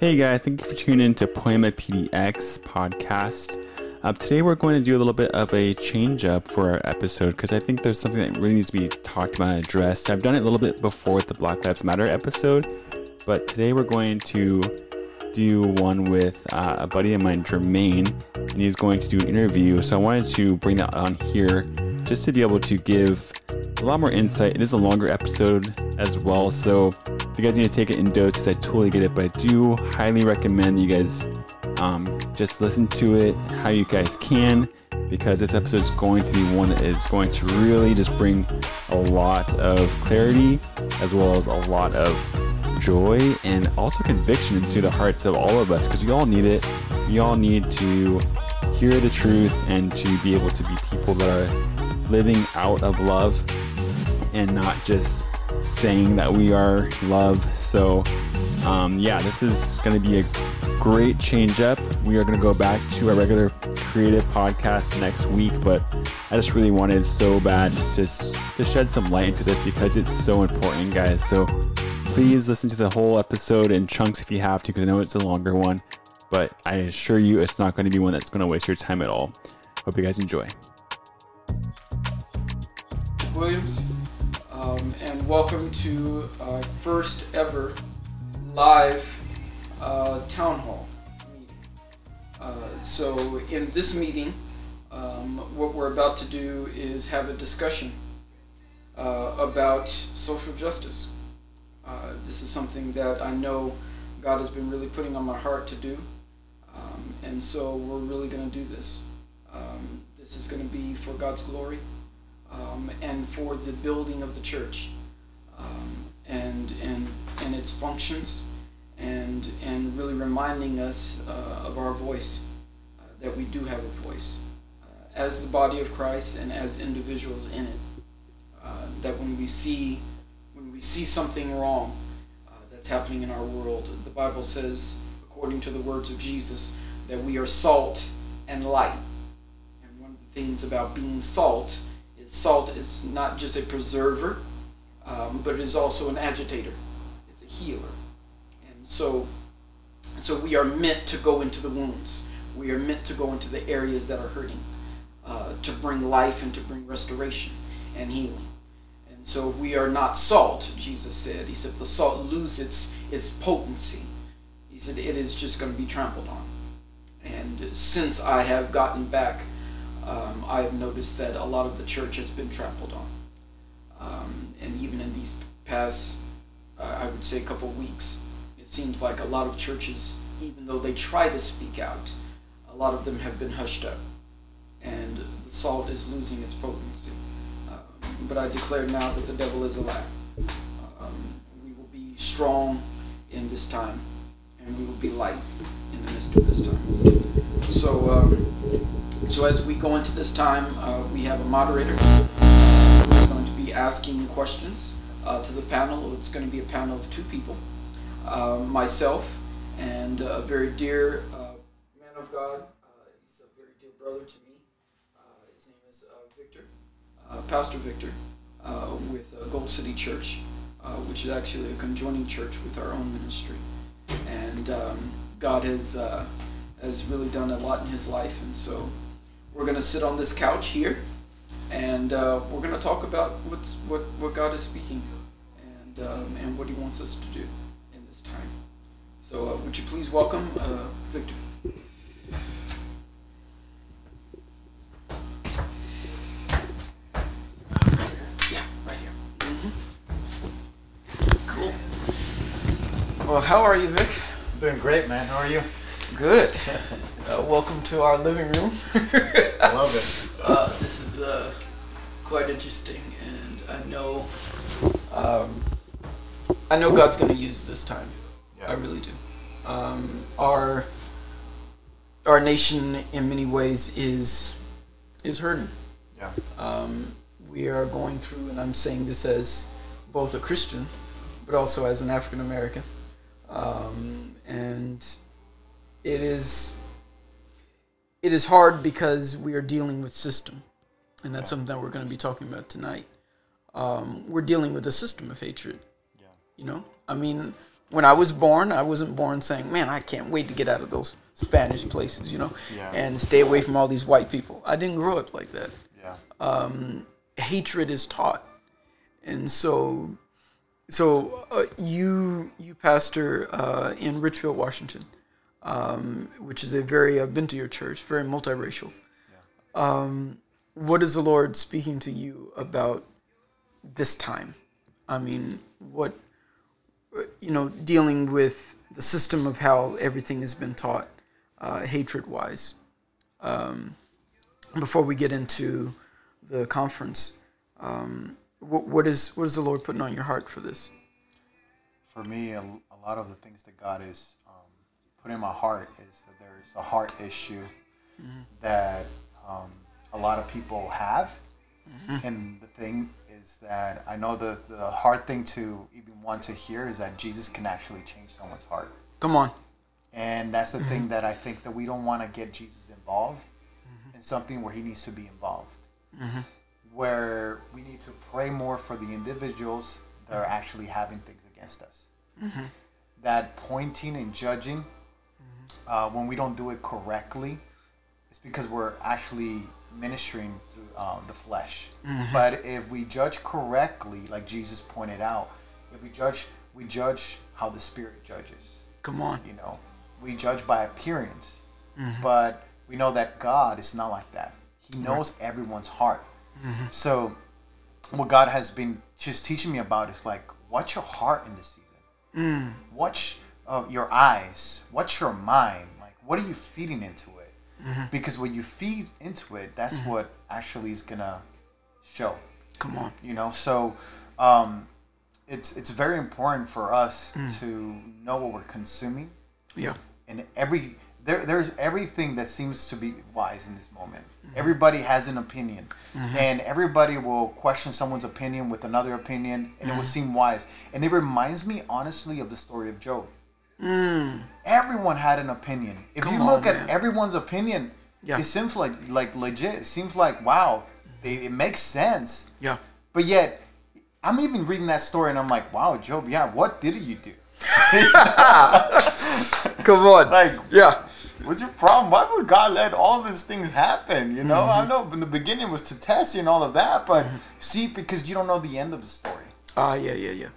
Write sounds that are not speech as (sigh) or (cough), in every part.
Hey guys, thank you for tuning in to Poema PDX podcast. Uh, today we're going to do a little bit of a change up for our episode because I think there's something that really needs to be talked about and addressed. I've done it a little bit before with the Black Lives Matter episode, but today we're going to do one with uh, a buddy of mine, Jermaine, and he's going to do an interview. So I wanted to bring that on here just to be able to give a lot more insight. It is a longer episode as well, so if you guys need to take it in doses, I totally get it. But I do highly recommend you guys um, just listen to it how you guys can because this episode is going to be one that is going to really just bring a lot of clarity as well as a lot of joy and also conviction into the hearts of all of us because we all need it. We all need to hear the truth and to be able to be people that are living out of love and not just saying that we are love. So, um, yeah, this is going to be a great change up. We are going to go back to our regular creative podcast next week, but I just really wanted so bad just to shed some light into this because it's so important, guys. So, please listen to the whole episode in chunks if you have to, because I know it's a longer one. But I assure you, it's not going to be one that's going to waste your time at all. Hope you guys enjoy. Williams, um, and welcome to our first ever live uh, town hall meeting. Uh, so, in this meeting, um, what we're about to do is have a discussion uh, about social justice. Uh, this is something that I know God has been really putting on my heart to do, um, and so we're really going to do this. Um, this is going to be for God's glory um, and for the building of the church um, and, and, and its functions and, and really reminding us uh, of our voice, uh, that we do have a voice uh, as the body of Christ and as individuals in it. Uh, that when we see when we see something wrong uh, that's happening in our world, the Bible says, according to the words of Jesus, that we are salt and light. And one of the things about being salt salt is not just a preserver, um, but it is also an agitator. It's a healer. And so, so we are meant to go into the wounds. We are meant to go into the areas that are hurting, uh, to bring life and to bring restoration and healing. And so if we are not salt, Jesus said, he said, if the salt lose its, its potency, he said, it is just going to be trampled on. And since I have gotten back um, I have noticed that a lot of the church has been trampled on. Um, and even in these past, uh, I would say, a couple weeks, it seems like a lot of churches, even though they try to speak out, a lot of them have been hushed up. And the salt is losing its potency. Um, but I declare now that the devil is a lie. Um, we will be strong in this time, and we will be light in the midst of this time. So, um, so as we go into this time, uh, we have a moderator who's going to be asking questions uh, to the panel. It's going to be a panel of two people, uh, myself and a very dear uh, man of God. Uh, he's a very dear brother to me. Uh, his name is Victor, Pastor Victor, with Gold City Church, which is actually a conjoining church with our own ministry. And um, God has has really done a lot in his life, and so we're going to sit on this couch here, and uh, we're going to talk about what's what what God is speaking, and um, and what He wants us to do in this time. So, uh, would you please welcome uh, Victor? Yeah, right here. Cool. Well, how are you, Vic? Doing great, man. How are you? Good. Uh, welcome to our living room. (laughs) Love it. Uh, this is uh, quite interesting, and I know, um, I know God's going to use this time. Yeah. I really do. Um, our our nation, in many ways, is is hurting. Yeah. Um, we are going through, and I'm saying this as both a Christian, but also as an African American, um, and it is it is hard because we are dealing with system, and that's yeah. something that we're going to be talking about tonight. Um, we're dealing with a system of hatred. Yeah. You know, I mean, when I was born, I wasn't born saying, "Man, I can't wait to get out of those Spanish places," you know, Yeah. and stay away from all these white people. I didn't grow up like that. Yeah. Hatred is taught, and so, so uh, you you pastor uh, in Ridgefield, Washington, um, which is a very I've been to your church, very multiracial. Um, what is the Lord speaking to you about this time? I mean, what you know, dealing with the system of how everything has been taught, uh, hatred wise. Um, before we get into the conference, um, what, what is what is the Lord putting on your heart for this? For me, a, a lot of the things that God is putting in my heart is that there's a heart issue mm-hmm. that um, a lot of people have. Mm-hmm. And the thing is that I know the, the hard thing to even want to hear is that Jesus can actually change someone's heart. Come on, And that's the thing mm-hmm. that I think that we don't want to get Jesus involved in something where he needs to be involved. Where we need to pray more for the individuals that are actually having things against us. That pointing and judging, uh, when we don't do it correctly, it's because we're actually ministering through uh, the flesh. But if we judge correctly, like Jesus pointed out, if we judge, we judge how the Spirit judges. Come on, you know we judge by appearance but we know that god is not like that. He knows everyone's heart. So what god has been just teaching me about is like watch your heart in this season. Watch uh, your eyes. What's your mind? Like what are you feeding into it? Mm-hmm. Because when you feed into it that's mm-hmm. what actually is gonna show. Come on, you know so um, it's it's very important for us mm. to know what we're consuming. Yeah, and every there there's everything that seems to be wise in this moment. Mm-hmm. Everybody has an opinion. And everybody will question someone's opinion with another opinion and it will seem wise. And it reminds me honestly of the story of Job everyone had an opinion if Come you look on, at man. everyone's opinion Yeah. it seems like like legit it seems like wow they, it makes sense yeah, but yet, I'm even reading that story and I'm like, wow, Job, yeah, what did you do? (laughs) come on, Like, yeah, what's your problem? Why would God let all these things happen? You know, I know in the beginning was to test you and all of that, but see, because you don't know the end of the story, ah, yeah, yeah, yeah.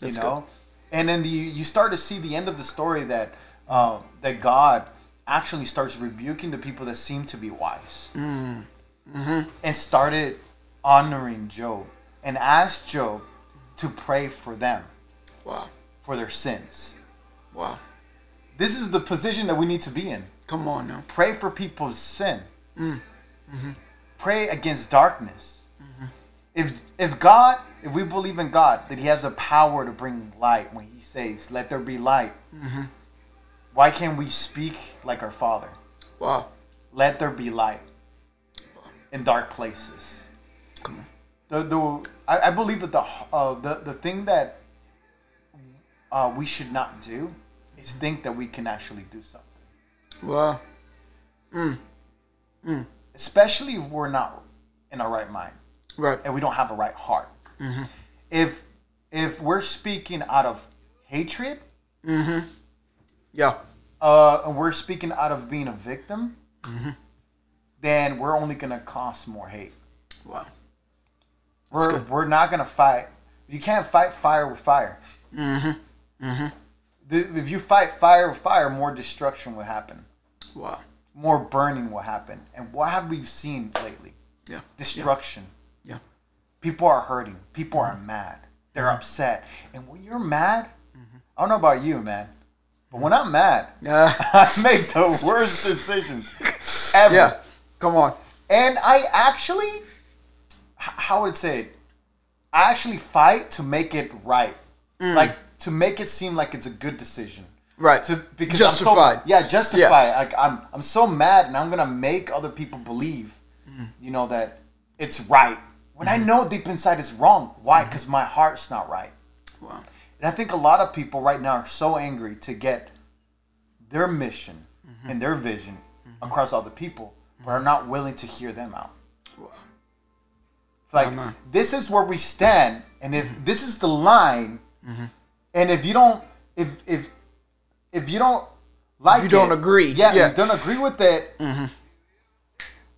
That's you know, and then the, you start to see the end of the story that um, that God actually starts rebuking the people that seem to be wise, mm. mm-hmm. and started honoring Job and asked Job to pray for them. Wow, for their sins. wow. This is the position that we need to be in. Come on now. Pray for people's sin. Mm. Mm-hmm. Pray against darkness. Mm-hmm. If if God, if we believe in God that He has the power to bring light when He says, "Let there be light," why can't we speak like our Father? Wow. Let there be light in dark places. Come on. The the I, I believe that the uh, the the thing that uh, we should not do is think that we can actually do something. Wow. especially if we're not in our right mind Right. and we don't have a right heart. Mm-hmm. If if we're speaking out of hatred, mm-hmm. Yeah. uh, and we're speaking out of being a victim, mm-hmm. then we're only gonna cause more hate. Wow. We're good. we're not gonna fight. You can't fight fire with fire. The, if you fight fire with fire, more destruction will happen. Wow. More burning will happen. And what have we seen lately? Yeah. Destruction. Yeah. People are hurting. People are mm-hmm. mad. They're mm-hmm. upset. And when you're mad, mm-hmm. I don't know about you, man, but when I'm mad, (laughs) Yeah. (laughs) I make the worst decisions ever. yeah. Come on. And I actually, how would I say it? I actually fight to make it right. Mm. Like, to make it seem like it's a good decision. Right. To because I'm so- Justified. yeah, justify. Like I'm I'm so mad, and I'm gonna make other people believe, mm. you know, that it's right when I know deep inside it's wrong. Why? Mm-hmm. Because my heart's not right. Wow. And I think a lot of people right now are so angry to get their mission mm-hmm. and their vision mm-hmm. across other people, but are not willing to hear them out. Wow. Like this is where we stand, and if this is the line, and if you don't if if if you don't like you don't it, agree, yeah, yeah. you don't agree with it,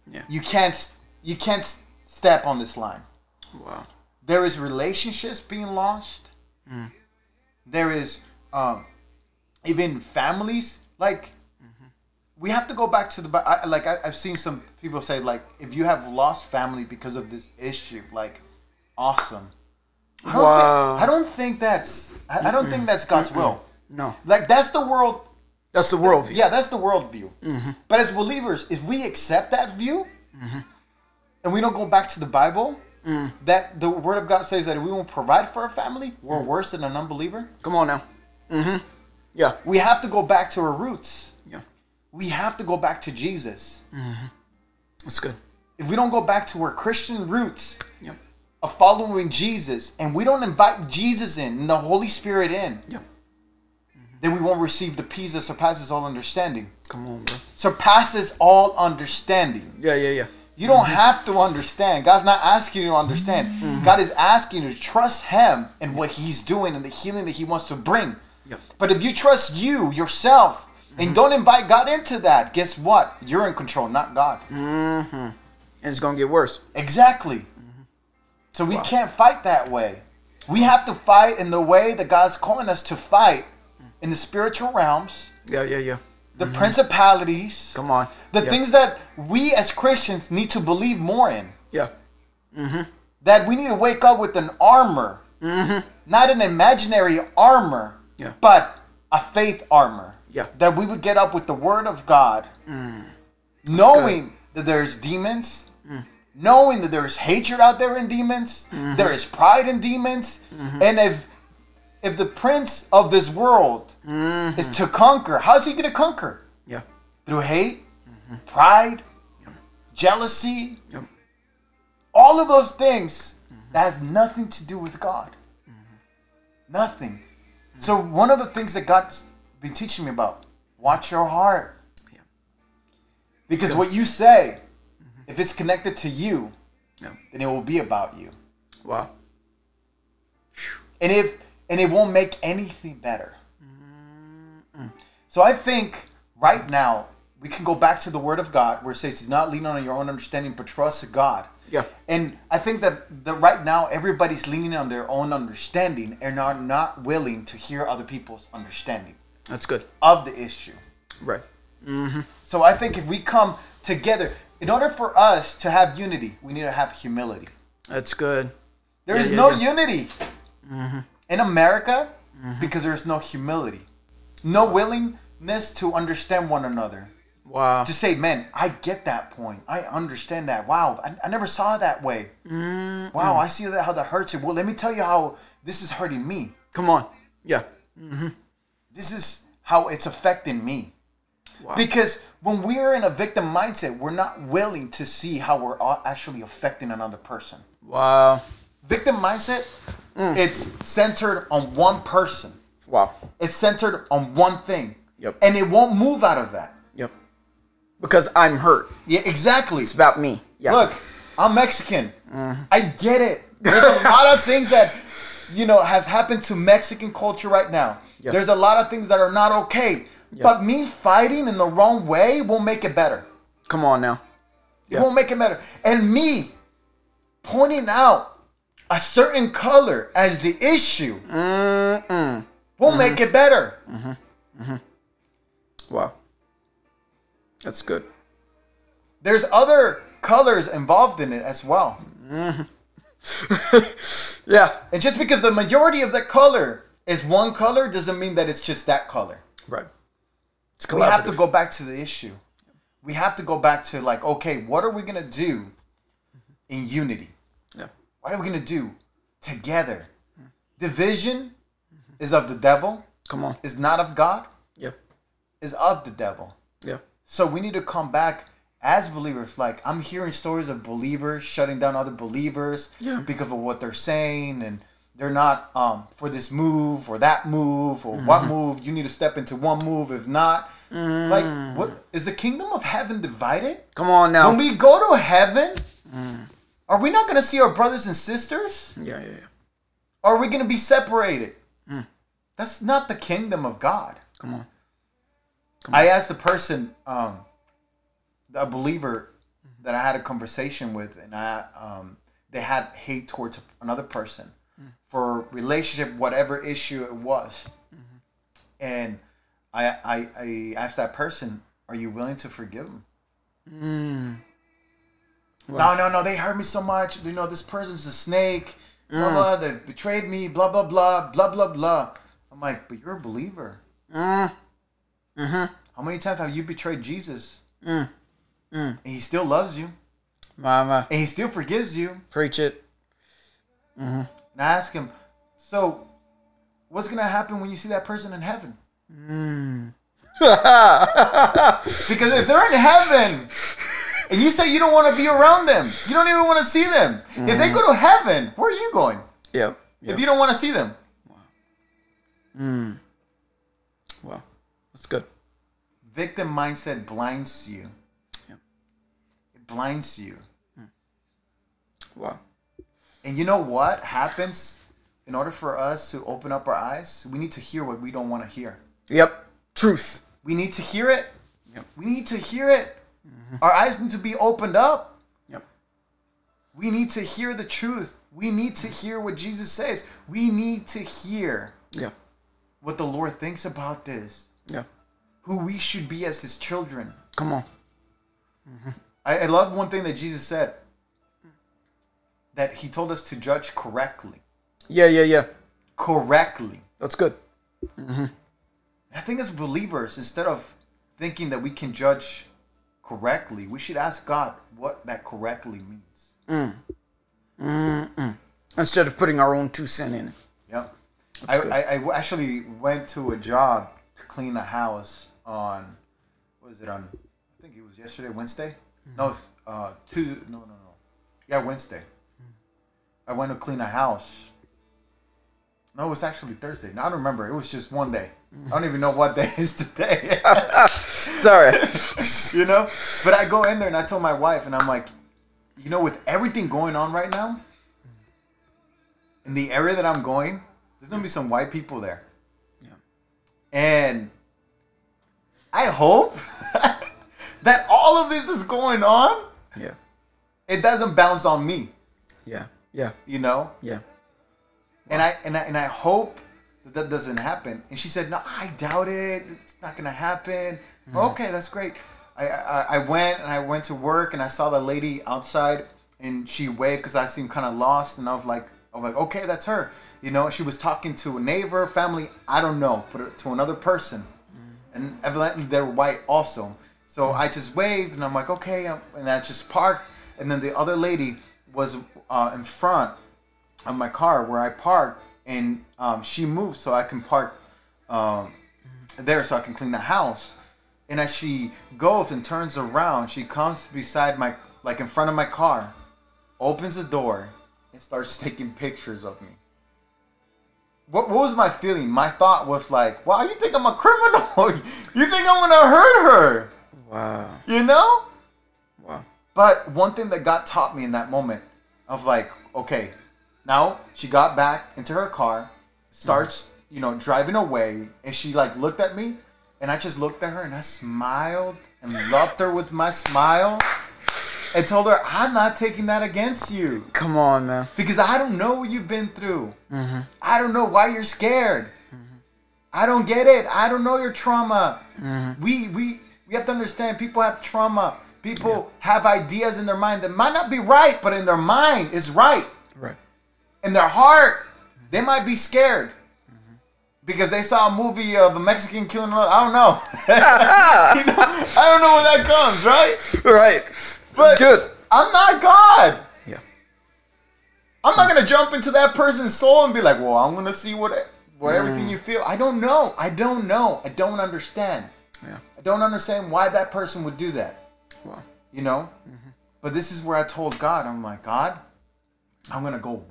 Yeah. you can't you can't step on this line. Wow. There is relationships being lost. Mm. There is um, even families like mm-hmm. we have to go back to the I, like I, I've seen some people say like if you have lost family because of this issue like awesome. I don't, Wow. think, I don't think that's I, I don't think that's God's will. No, Like that's the world that's the worldview. yeah, that's the worldview. Mm-hmm. But as believers, if we accept that view mm-hmm. And we don't go back to the Bible, that the Word of God says that if we won't provide for our family, we're worse than an unbeliever. Come on now. Mm-hmm. Yeah. We have to go back to our roots. Yeah. We have to go back to Jesus. Mm-hmm. That's good. If we don't go back to our Christian roots Yeah. of following Jesus and we don't invite Jesus in and the Holy Spirit in, Yeah. then we won't receive the peace that surpasses all understanding. Come on, bro. Surpasses all understanding. Yeah, yeah, yeah. You don't mm-hmm. have to understand. God's not asking you to understand. Mm-hmm. God is asking you to trust Him and what He's doing and the healing that He wants to bring. Yep. But if you trust you, yourself, and mm-hmm. don't invite God into that, guess what? You're in control, not God. And it's gonna get worse. Exactly. So we can't fight that way. We have to fight in the way that God's calling us to fight in the spiritual realms, Yeah, yeah, yeah. The mm-hmm. principalities, Come on. the yeah. things that we as Christians need to believe more in. Yeah. Mm-hmm. that we need to wake up with an armor, mm-hmm. not an imaginary armor, Yeah. but a faith armor. Yeah. That we would get up with the Word of God, mm. knowing that there's demons, mm. knowing that there's hatred out there in demons, there is pride in demons, and if if the prince of this world mm-hmm. is to conquer, how's he going to conquer? Yeah. Through hate, mm-hmm. pride, jealousy, Yep. all of those things mm-hmm. that has nothing to do with God. Nothing. So one of the things that God's been teaching me about, watch your heart. Yeah. Because what you say, if it's connected to you, Yeah. then it will be about you. Wow. And if and it won't make anything better. So I think right now we can go back to the word of God where it says do not lean on your own understanding but trust God. Yeah. And I think that, that right now everybody's leaning on their own understanding and are not willing to hear other people's understanding That's good. of the issue. Right. Mm-hmm. So I think if we come together, in order for us to have unity, we need to have humility. That's good. There Yeah, is yeah, no yeah. unity mm-hmm. In America mm-hmm. because there is no humility, no willingness to understand one another. Wow. To say, man, I get that point. I understand that. Wow, I, I never saw that way. Mm-hmm. Wow, I see that how that hurts you. Well, let me tell you how this is hurting me. Come on. Yeah. Mm-hmm. This is how it's affecting me. Wow. Because when we're in a victim mindset, we're not willing to see how we're actually affecting another person. Wow. Victim mindset, Mm. it's centered on one person. Wow. It's centered on one thing. Yep. And it won't move out of that. Yep. Because I'm hurt. Yeah, exactly. It's about me. Yeah. Look, I'm Mexican. Mm-hmm. I get it. There's a lot of things that you know have happened to Mexican culture right now. Yeah. There's a lot of things that are not okay. But me fighting in the wrong way won't make it better. Come on now. It Yeah. won't make it better. And me pointing out a certain color as the issue won't make it better. Mm-hmm. Mm-hmm. Wow. That's good. There's other colors involved in it as well. Mm-hmm. (laughs) Yeah. And just because the majority of the color is one color doesn't mean that it's just that color. Right. It's We have to go back to the issue. We have to go back to like, okay, what are we gonna do in unity? What are we gonna do together? Division is of the devil, Come on. is not of God, Yeah. is of the devil. Yeah. So we need to come back as believers. Like I'm hearing stories of believers shutting down other believers Yeah. because of what they're saying, and they're not um, for this move or that move or what Mm-hmm. move. You need to step into one move. If not, like what is the kingdom of heaven divided? Come on now. When we go to heaven, are we not going to see our brothers and sisters? yeah, yeah, yeah. Are we going to be separated? That's not the kingdom of God. Come on. I asked the person, um, a believer that I had a conversation with, and I um, they had hate towards another person for relationship, whatever issue it was, and I, I I asked that person, "Are you willing to forgive them?" No, no, no. They hurt me so much. You know, this person's a snake. Blah mm. blah. They betrayed me. Blah blah blah. Blah blah blah. I'm like, but you're a believer. Mm. Mm-hmm. How many times have you betrayed Jesus? Mm. mm. And he still loves you. Mama, And he still forgives you. preach it. Mm-hmm. And I ask him, so what's going to happen when you see that person in heaven? Mm. (laughs) Because if they're in heaven (laughs) and you say you don't want to be around them, you don't even want to see them. If they go to mm-hmm. heaven, where are you going? Yep. If you don't want to see them. Hmm. Well, that's good. Victim mindset blinds you. Yep. It blinds you. Hmm. Wow. And you know what happens in order for us to open up our eyes? We need to hear what we don't want to hear. Yep. Truth. We need to hear it. Yep. We need to hear it. Our eyes need to be opened up. Yep. We need to hear the truth. We need to hear what Jesus says. We need to hear Yeah. what the Lord thinks about this, Yeah. who we should be as His children. Come on. I, I love one thing that Jesus said that He told us to judge correctly. Yeah, yeah, yeah. Correctly. That's good. Mm-hmm. I think as believers, instead of thinking that we can judge correctly, we should ask God what that correctly means. Mm. Instead of putting our own two cent in it. Yep. I. I, I actually went to a job to clean a house on, what was it on? I think it was yesterday, Wednesday. No, mm-hmm. uh, two. No, no, no. Yeah, Wednesday. Mm. I went to clean a house. No, it was actually Thursday. No, I don't remember. It was just one day. I don't even know what day is today. (laughs) Sorry. you know. But I go in there and I tell my wife, and I'm like, you know, with everything going on right now, in the area that I'm going, there's gonna be some white people there. Yeah. And I hope (laughs) that all of this is going on. yeah. It doesn't bounce on me, Yeah. Yeah. you know. Yeah. And I and I and I hope that that doesn't happen. And she said, "No, I doubt it. It's not gonna happen." Okay, that's great. I, I I went and I went to work and I saw the lady outside and she waved because I seemed kind of lost and I was like, I was like, okay, that's her. You know, she was talking to a neighbor, family, I don't know, but to another person, and evidently they're white also. So I just waved and I'm like, okay, um, and I just parked. And then the other lady was uh, in front of my car where I parked, and um, she moved so I can park um, there so I can clean the house. And as she goes and turns around, she comes beside my, like in front of my car, opens the door, and starts (laughs) taking pictures of me. What, what was my feeling? My thought was like, wow, you think I'm a criminal? (laughs) you think I'm gonna hurt her? Wow. You know? Wow. But one thing that God taught me in that moment of like, okay, now she got back into her car, starts, you know, driving away, and she like looked at me, and I just looked at her and I smiled and loved her with my smile and told her, I'm not taking that against you Come on, man. because I don't know what you've been through. Mm-hmm. I don't know why you're scared. Mm-hmm. I don't get it. I don't know your trauma. Mm-hmm. We we we have to understand people have trauma. People have ideas in their mind that might not be right, but in their mind is right. In their heart, they might be scared. Because they saw a movie of a Mexican killing another. I don't know. (laughs) You know, I don't know where that comes, right? Right. But good. I'm not God. Yeah. I'm not gonna jump into that person's soul and be like, "Well, I'm gonna see what what Mm. everything you feel." I don't know. I don't know. I don't understand. Yeah. I don't understand why that person would do that. Wow. You know. Mm-hmm. But this is where I told God, I'm like, God, I'm gonna go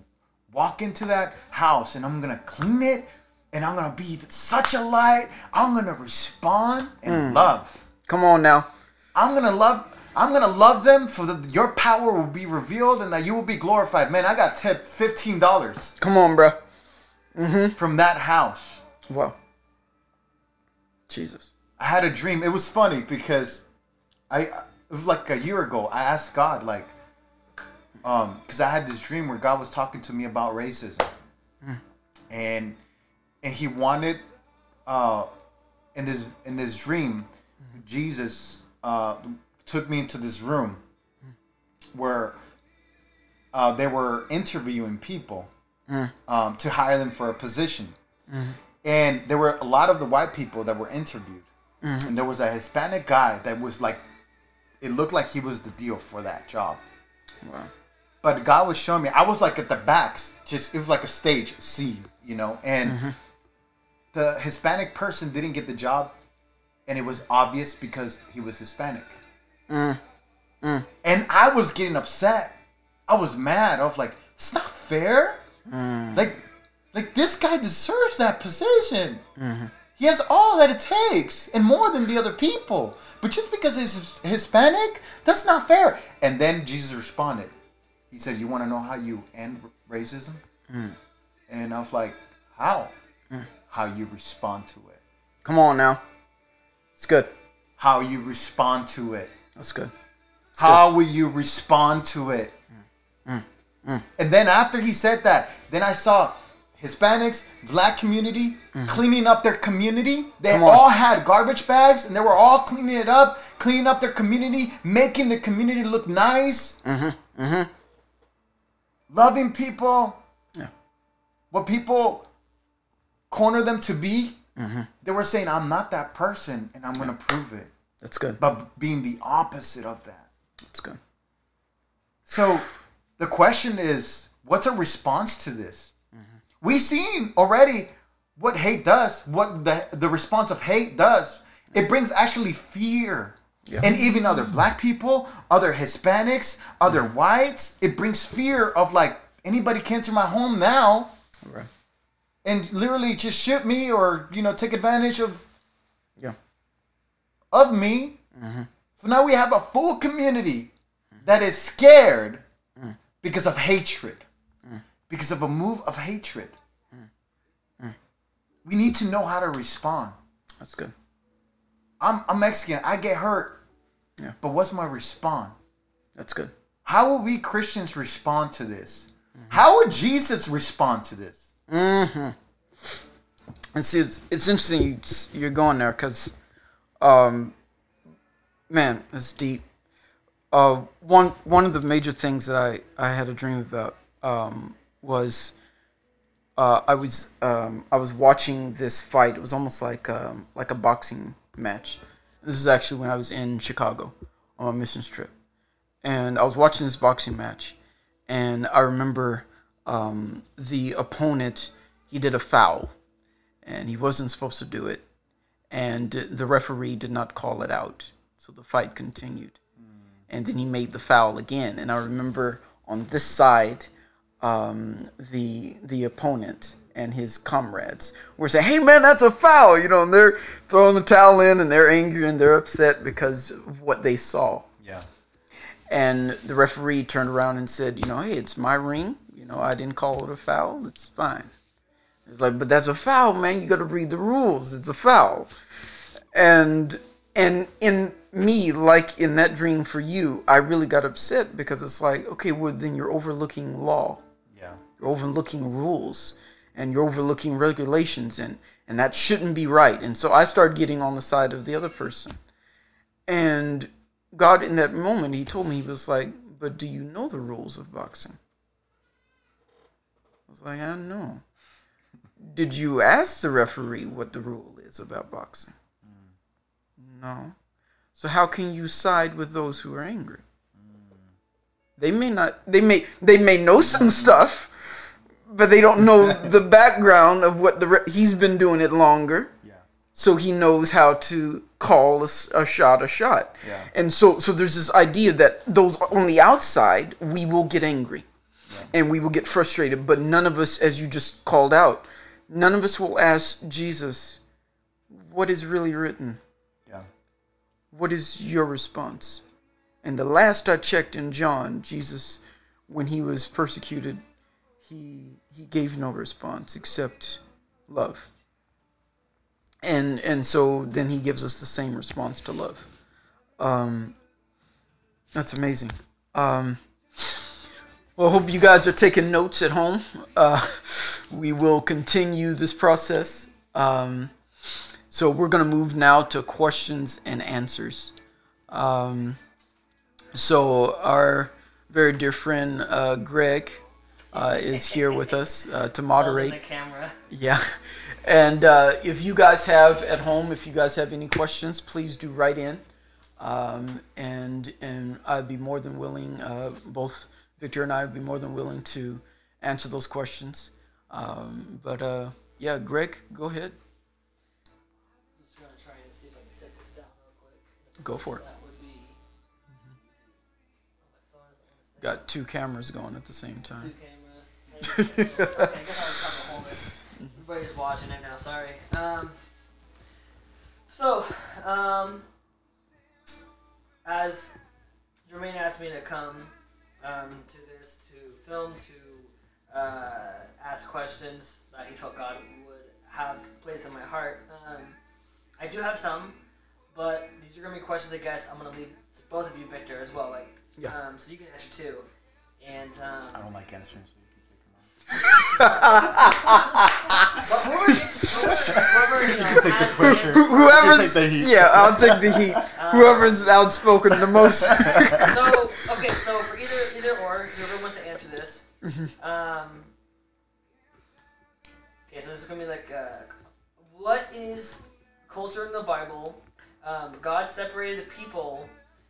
walk into that house and I'm gonna clean it and I'm gonna be such a light. I'm gonna respond and Mm. love. Come on now. I'm gonna love. I'm gonna love them for the, your power will be revealed and that you will be glorified. Man, I got tipped fifteen dollars Come on, bro. from that house. Wow. Jesus. I had a dream. It was funny because I it was like a year ago. I asked God like, um, because I had this dream where God was talking to me about racism, and and He wanted, uh, in this in this dream, Jesus uh took me into this room where uh, they were interviewing people um, to hire them for a position. And there were a lot of the white people that were interviewed. And there was a Hispanic guy that was like, it looked like he was the deal for that job. Wow. But God was showing me, I was like at the backs, just, it was like a stage, scene, you know? And mm-hmm. the Hispanic person didn't get the job. And it was obvious because he was Hispanic. Mm. Mm. And I was getting upset. I was mad. I was like, it's not fair. Mm. Like, like this guy deserves that position. Mm-hmm. He has all that it takes and more than the other people. But just because he's Hispanic, that's not fair. And then Jesus responded. He said, "You want to know how you end racism?" Mm. And I was like, "How? Mm. How you respond to it? Come on now. It's good. How you respond to it? That's good. How will you respond to it? Mm. And then after he said that, then I saw Hispanics, black community mm-hmm. cleaning up their community. They all had garbage bags and they were all cleaning it up, cleaning up their community, making the community look nice. Mm-hmm. Mm-hmm. Loving people. Yeah. What people corner them to be. Mm-hmm. They were saying, I'm not that person and I'm going to prove it. That's good. But being the opposite of that. That's good. So the question is, what's a response to this? Mm-hmm. We've seen already what hate does, what the the response of hate does. It brings actually fear. Yeah. And even other black people, other Hispanics, other mm-hmm. whites, it brings fear of like anybody can enter my home now Right. and literally just shoot me or you know take advantage of Yeah. of me. Mm-hmm. So now we have a full community that is scared mm. because of hatred, mm. because of a move of hatred. Mm. We need to know how to respond. That's good. I'm, I'm Mexican. I get hurt. Yeah. But what's my response? That's good. How will we Christians respond to this? How would Jesus respond to this? Mm-hmm. And see, it's, it's interesting you, you're going there because, um, man, it's deep. Uh, one one of the major things that I, I had a dream about um, was uh, I was um, I was watching this fight. It was almost like um, like a boxing match. This is actually when I was in Chicago on my missions trip, and I was watching this boxing match, and I remember um, the opponent he did a foul, and he wasn't supposed to do it, and the referee did not call it out, so the fight continued, and then he made the foul again, and I remember on this side, um, the the opponent and his comrades were saying, "Hey man, that's a foul," you know, and they're throwing the towel in, and they're angry and they're upset because of what they saw. Yeah. And the referee turned around and said, you know, hey, it's my ring. You know, I didn't call it a foul. It's fine. It's like, but that's a foul, man. You got to read the rules. It's a foul. And and in me, like in that dream for you, I really got upset because it's like, okay, well then you're overlooking law. Yeah. You're overlooking rules and you're overlooking regulations and and that shouldn't be right. And so I started getting on the side of the other person. And God in that moment he told me he was like, "But do you know the rules of boxing?" I was like, "I know." Did you ask the referee what the rule is about boxing? Mm. No. So how can you side with those who are angry? Mm. They may not they may they may know some stuff, but they don't know (laughs) the background of what the re- he's been doing it longer Yeah. so he knows how to call a shot a shot Yeah. and so so there's this idea that those on the outside we will get angry and we will get frustrated but none of us as you just called out none of us will ask jesus what is really written Yeah. what is your response and the last i checked in john jesus when he was persecuted he he gave no response except love and and so then he gives us the same response to love. Um, that's amazing. Um, well, hope you guys are taking notes at home. Uh, (laughs) we will continue this process. Um, so we're going to move now to questions and answers. Um, so our very dear friend uh, Greg uh, is here with us uh, to moderate. The camera. Yeah. And uh, if you guys have at home, if you guys have any questions, please do write in. Um, and and I'd be more than willing, uh, both Victor and I would be more than willing to answer those questions. Um, but uh, yeah, Greg, go ahead. Just gonna try and see if I can set this down real quick. Go for it. That would be. My phone doesn't want to stay. Got two cameras going at the same Two time. Everybody's watching it now. Sorry. Um. So, um, as Jermaine asked me to come um, to this to film to uh, ask questions that he felt God would have placed in my heart. Um, I do have some, but these are gonna be questions. I guess I'm gonna leave to both of you, Victor, as well. Like, Yeah. um, so you can answer too. And um, I don't like answering, so Whoever's take the heat. yeah, I'll take the heat. Whoever's outspoken the most. (laughs) So okay, so for either either or, whoever wants to answer this. Um. Okay, so this is gonna be like, uh, what is culture in the Bible? Um, God separated the people,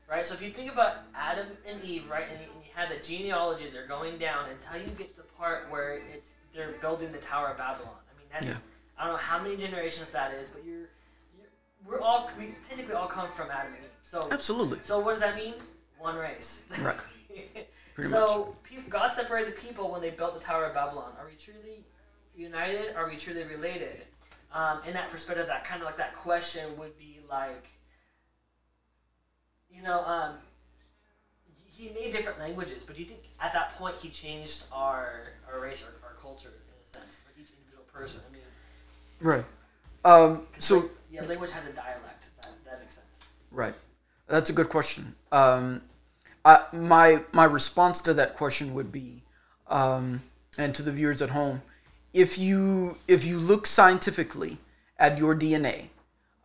right? So if you think about Adam and Eve, right, and you, and you have the genealogies they're going down until you get to the part where it's they're building the Tower of Babylon. I mean, that's Yeah. I don't know how many generations that is, but you're, you're we're all we technically all come from Adam and Eve. So Absolutely. so what does that mean? One race. (laughs) Right. So God separated the people when they built the Tower of Babylon. Are we truly united? Are we truly related? Um, in that perspective, that kind of like that question would be like, you know, um, he made different languages, but do you think at that point he changed our our race or our culture in a sense, like each individual person? I mean, Right. Um, so yeah, language has a dialect. That that makes sense. Right. That's a good question. Um, I, my my response to that question would be, um, and to the viewers at home, if you if you look scientifically at your DNA,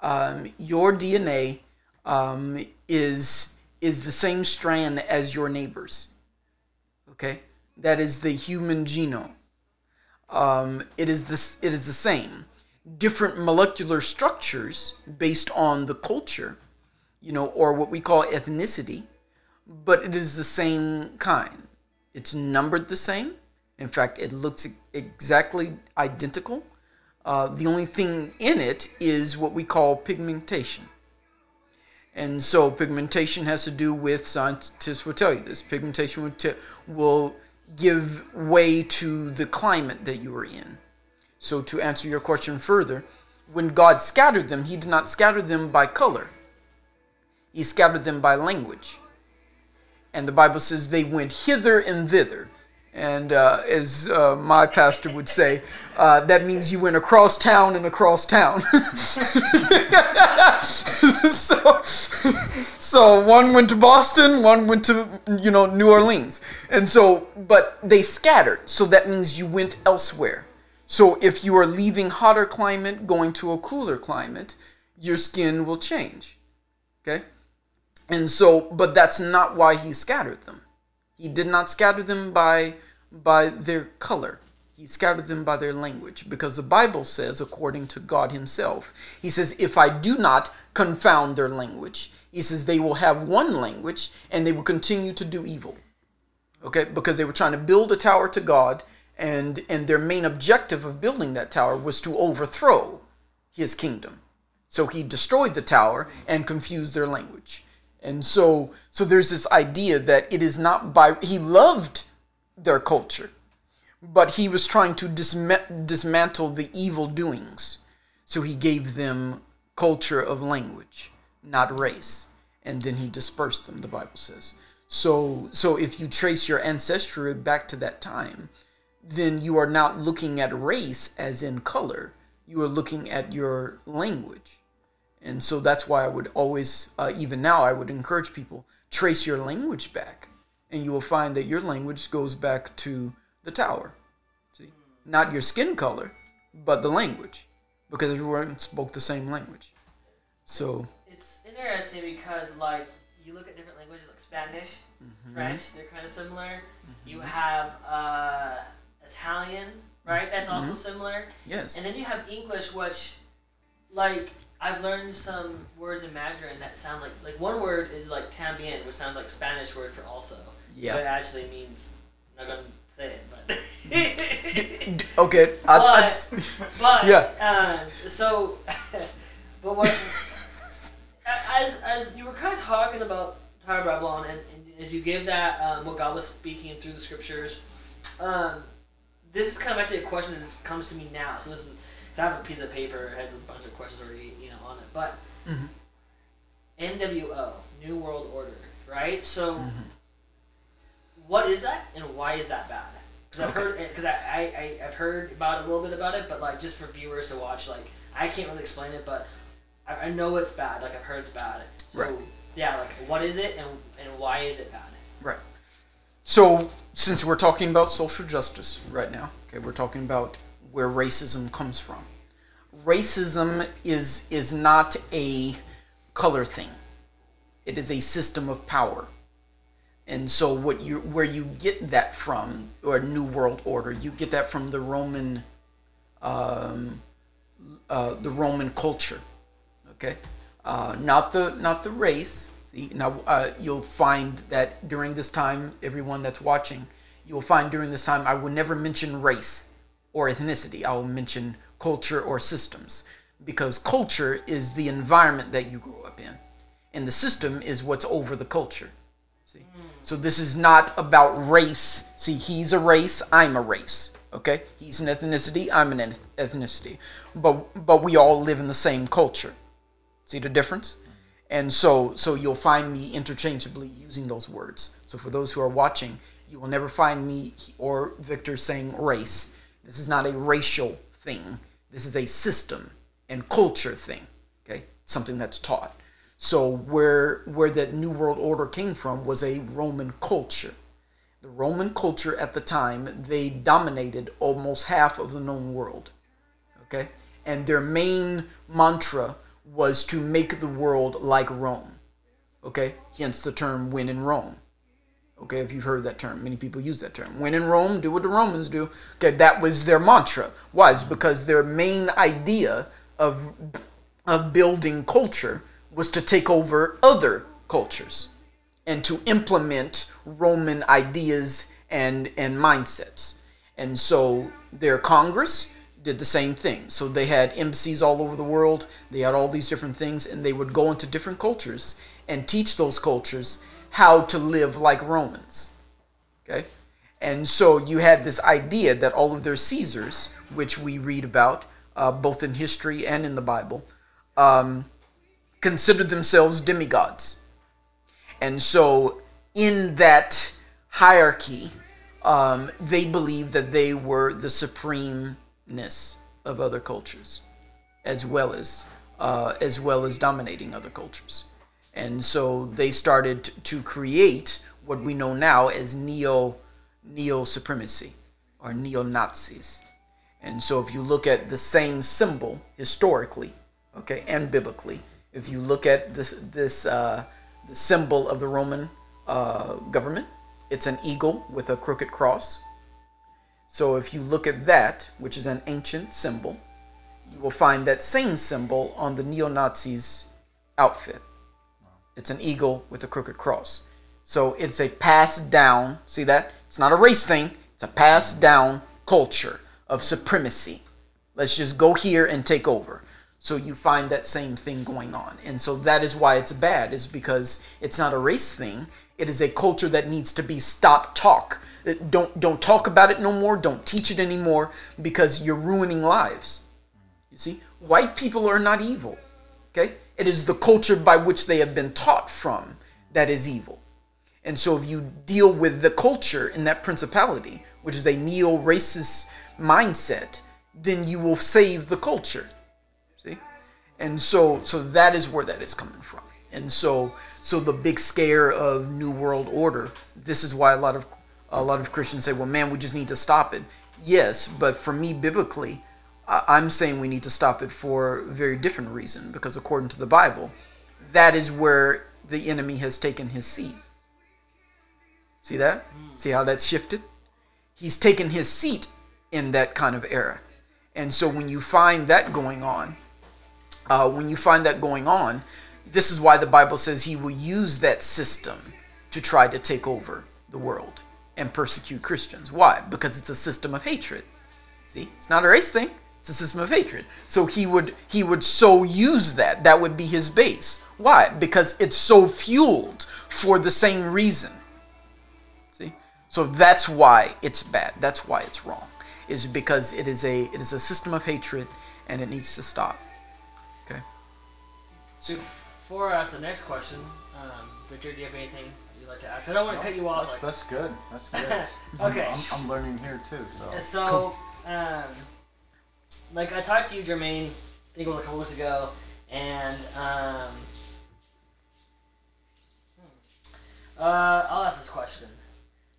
um, your DNA um, is is the same strand as your neighbor's. Okay, that is the human genome. Um, it is this. It is the same. Different molecular structures based on the culture you know, or what we call ethnicity, but it is the same kind. It's numbered the same. In fact, it looks exactly identical. Uh, the only thing in it is what we call pigmentation. And so, pigmentation has to do with scientists will tell you this. Pigmentation will, te- will give way to the climate that you are in. So, to answer your question further, when God scattered them, He did not scatter them by color he scattered them by language. And the Bible says they went hither and thither. And uh, as uh, my pastor would say, uh, that means you went across town and across town. (laughs) so, so one went to Boston, one went to you know New Orleans, and so but they scattered. So that means you went elsewhere. So if you are leaving hotter climate, going to a cooler climate, your skin will change. Okay? And so, but that's not why he scattered them. He did not scatter them by by their color. He scattered them by their language because the Bible says according to God himself. He says if I do not confound their language, he says they will have one language and they will continue to do evil. Okay? Because they were trying to build a tower to God and and their main objective of building that tower was to overthrow his kingdom. So he destroyed the tower and confused their language. And so so there's this idea that it is not by he loved their culture, but he was trying to disma- dismantle the evil doings. So he gave them culture of language, not race. And then he dispersed them, the Bible says. So so if you trace your ancestry back to that time, then you are not looking at race as in color. you are looking at your language. And so that's why I would always, uh, even now, I would encourage people trace your language back, and you will find that your language goes back to the tower. See, not your skin color, but the language, because everyone spoke the same language. So It's interesting because like you look at different languages like Spanish, Mm-hmm. French, they're kind of similar. You have uh, Italian, right? That's also similar. yes, And then you have English, which, like, I've learned some words in Mandarin that sound like like one word is like tambien, which sounds like Spanish word for also. Yeah. But it actually means I'm not gonna say it, but. (laughs) okay, I, I just- (laughs) But Yeah. uh, so, (laughs) but what as as you were kind of talking about Tyre Babylon, and, and as you gave that um, what God was speaking through the scriptures, um, this is kind of actually a question that comes to me now. So this is I have a piece of paper it has a bunch of questions already on it, but NWO New World Order, right? So. What is that, and why is that bad? Because I've heard, because I, I, I I've heard about a little bit about it, but like just for viewers to watch, like I can't really explain it, but I, I know it's bad. Like I've heard it's bad. So Right. yeah, like what is it, and and why is it bad? Right. So, since we're talking about social justice right now, okay, we're talking about where racism comes from. Racism is is not a color thing. It is a system of power. And so what you where you get that from or new world order, you get that from the Roman um, uh, the Roman culture. Okay, uh, not the not the race. See now uh, you'll find that during this time, everyone that's watching, you will find during this time I will never mention race or ethnicity. I will mention culture or systems because culture is the environment that you grow up in, and the system is what's over the culture. See, so this is not about race. See, he's a race. I'm a race. Okay, he's an ethnicity. I'm an ethnicity, but but we all live in the same culture. See the difference? And so so you'll find me interchangeably using those words. So for those who are watching, you will never find me or Victor saying race. This is not a racial thing. This is a system and culture thing. Okay? Something that's taught. So where where that new world order came from was a Roman culture. The Roman culture at the time, they dominated almost half of the known world okay? And their main mantra was to make the world like Rome, okay? Hence the term "win in Rome." Okay, if you've heard that term, many people use that term. When in Rome, do what the Romans do. Okay, that was their mantra. Why? It's because their main idea of of building culture was to take over other cultures and to implement Roman ideas and and mindsets. And so their Congress did the same thing. So they had embassies all over the world. They had all these different things, and they would go into different cultures and teach those cultures how to live like Romans. Okay? And so you had this idea that all of their Caesars, which we read about uh, both in history and in the Bible, um, considered themselves demigods. And so, in that hierarchy, um, they believed that they were the supremeness of other cultures, as well as uh, as well as dominating other cultures. And so they started to create what we know now as neo neo supremacy or neo Nazis. And so if you look at the same symbol historically, okay, and biblically, if you look at this this uh, the symbol of the Roman uh, government, it's an eagle with a crooked cross. So if you look at that, which is an ancient symbol, you will find that same symbol on the neo Nazis' outfit. It's an eagle with a crooked cross. So it's a passed down, see that? It's not a race thing, it's a passed down culture of supremacy. Let's just go here and take over. So you find that same thing going on. And so that is why it's bad, is because it's not a race thing. It is a culture that needs to be stop talk. Uh, don't don't talk about it no more, don't teach it anymore because you're ruining lives. You see? White people are not evil. Okay? It is the culture by which they have been taught from that is evil. And so if you deal with the culture in that principality, which is a neo racist mindset, then you will save the culture. See? And so so that is where that is coming from. And so so the big scare of new world order, this is why a lot of a lot of Christians say, "Well, man, we just need to stop it." Yes, but for me biblically, I'm saying we need to stop it for a very different reason because according to the Bible, that is where the enemy has taken his seat. See that? See how that's shifted? He's taken his seat in that kind of era. And so when you find that going on, uh, when you find that going on, this is why the Bible says he will use that system to try to take over the world and persecute Christians. Why? Because it's a system of hatred. See, it's not a race thing. It's a system of hatred. So he would he would so use that. That would be his base. Why? Because it's so fueled for the same reason. See? So that's why it's bad. That's why it's wrong. Is because it is a it is a system of hatred and it needs to stop. Okay. Before I ask the next question, um, Victor, do you have anything you'd like to ask? I don't want to cut you off. That's, Like, that's good. That's (laughs) good. okay. I'm, I'm learning here too. So So, um, like I talked to you, Jermaine, I think it was a couple weeks ago, and um, hmm. uh, I'll ask this question.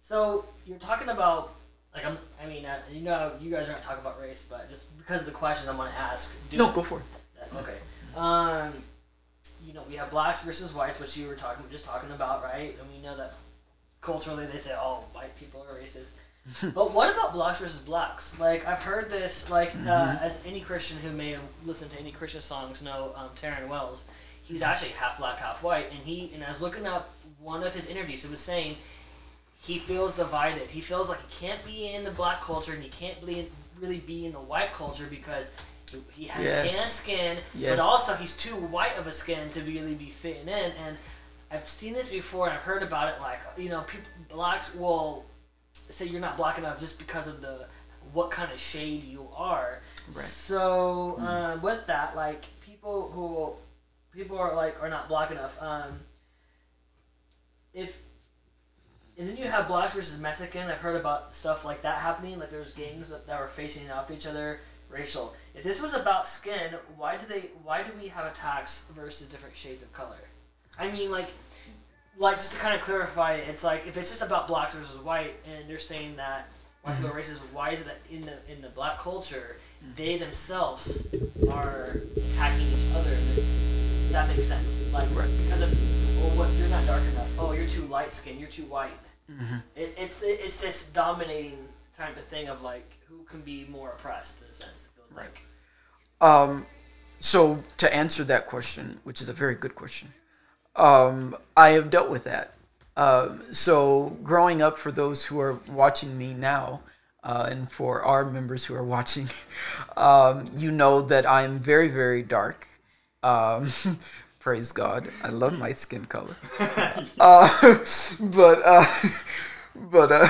So you're talking about, like I'm, I mean, uh, you know, you guys aren't talking about race, but just because of the questions I'm going to ask. Do No, go for it. Okay. Um, you know, we have blacks versus whites, which you were talking just talking about, right? And we know that culturally they say, "Oh, white people are racist." (laughs) but what about blacks versus blacks? Like I've heard this, like uh, as any Christian who may have listened to any Christian songs know, um, Tauren Wells, he's actually half black, half white, and he and I was looking up one of his interviews. It was saying he feels divided. He feels like he can't be in the black culture and he can't really really be in the white culture because he has Yes. tan skin, Yes. but also he's too white of a skin to really be fitting in. And I've seen this before and I've heard about it. Like you know, people blacks will say you're not black enough just because of the what kind of shade you are. Right. So um, with that, like people who people are like are not black enough. Um, if and then you have blacks versus Mexican. I've heard about stuff like that happening. Like there's gangs that, that were facing off each other. Racial. If this was about skin, why do they? Why do we have attacks versus different shades of color? I mean, like, like just to kind of clarify, it's like if it's just about blacks versus white, and they're saying that white people are mm-hmm. racist. Why is it that in the in the black culture, mm. they themselves are attacking each other? That makes sense. Like Right. because of well, what you're not dark enough. Oh, you're too light skinned. You're too white. Mm-hmm. It, it's it's this dominating type of thing of like who can be more oppressed in a sense. It feels like. Um, so to answer that question, which is a very good question, um, I have dealt with that. Um, so growing up, for those who are watching me now, uh, and for our members who are watching, (laughs) um, you know that I am very, very dark. Um, (laughs) praise God, I love my skin color. (laughs) uh, but uh, but uh,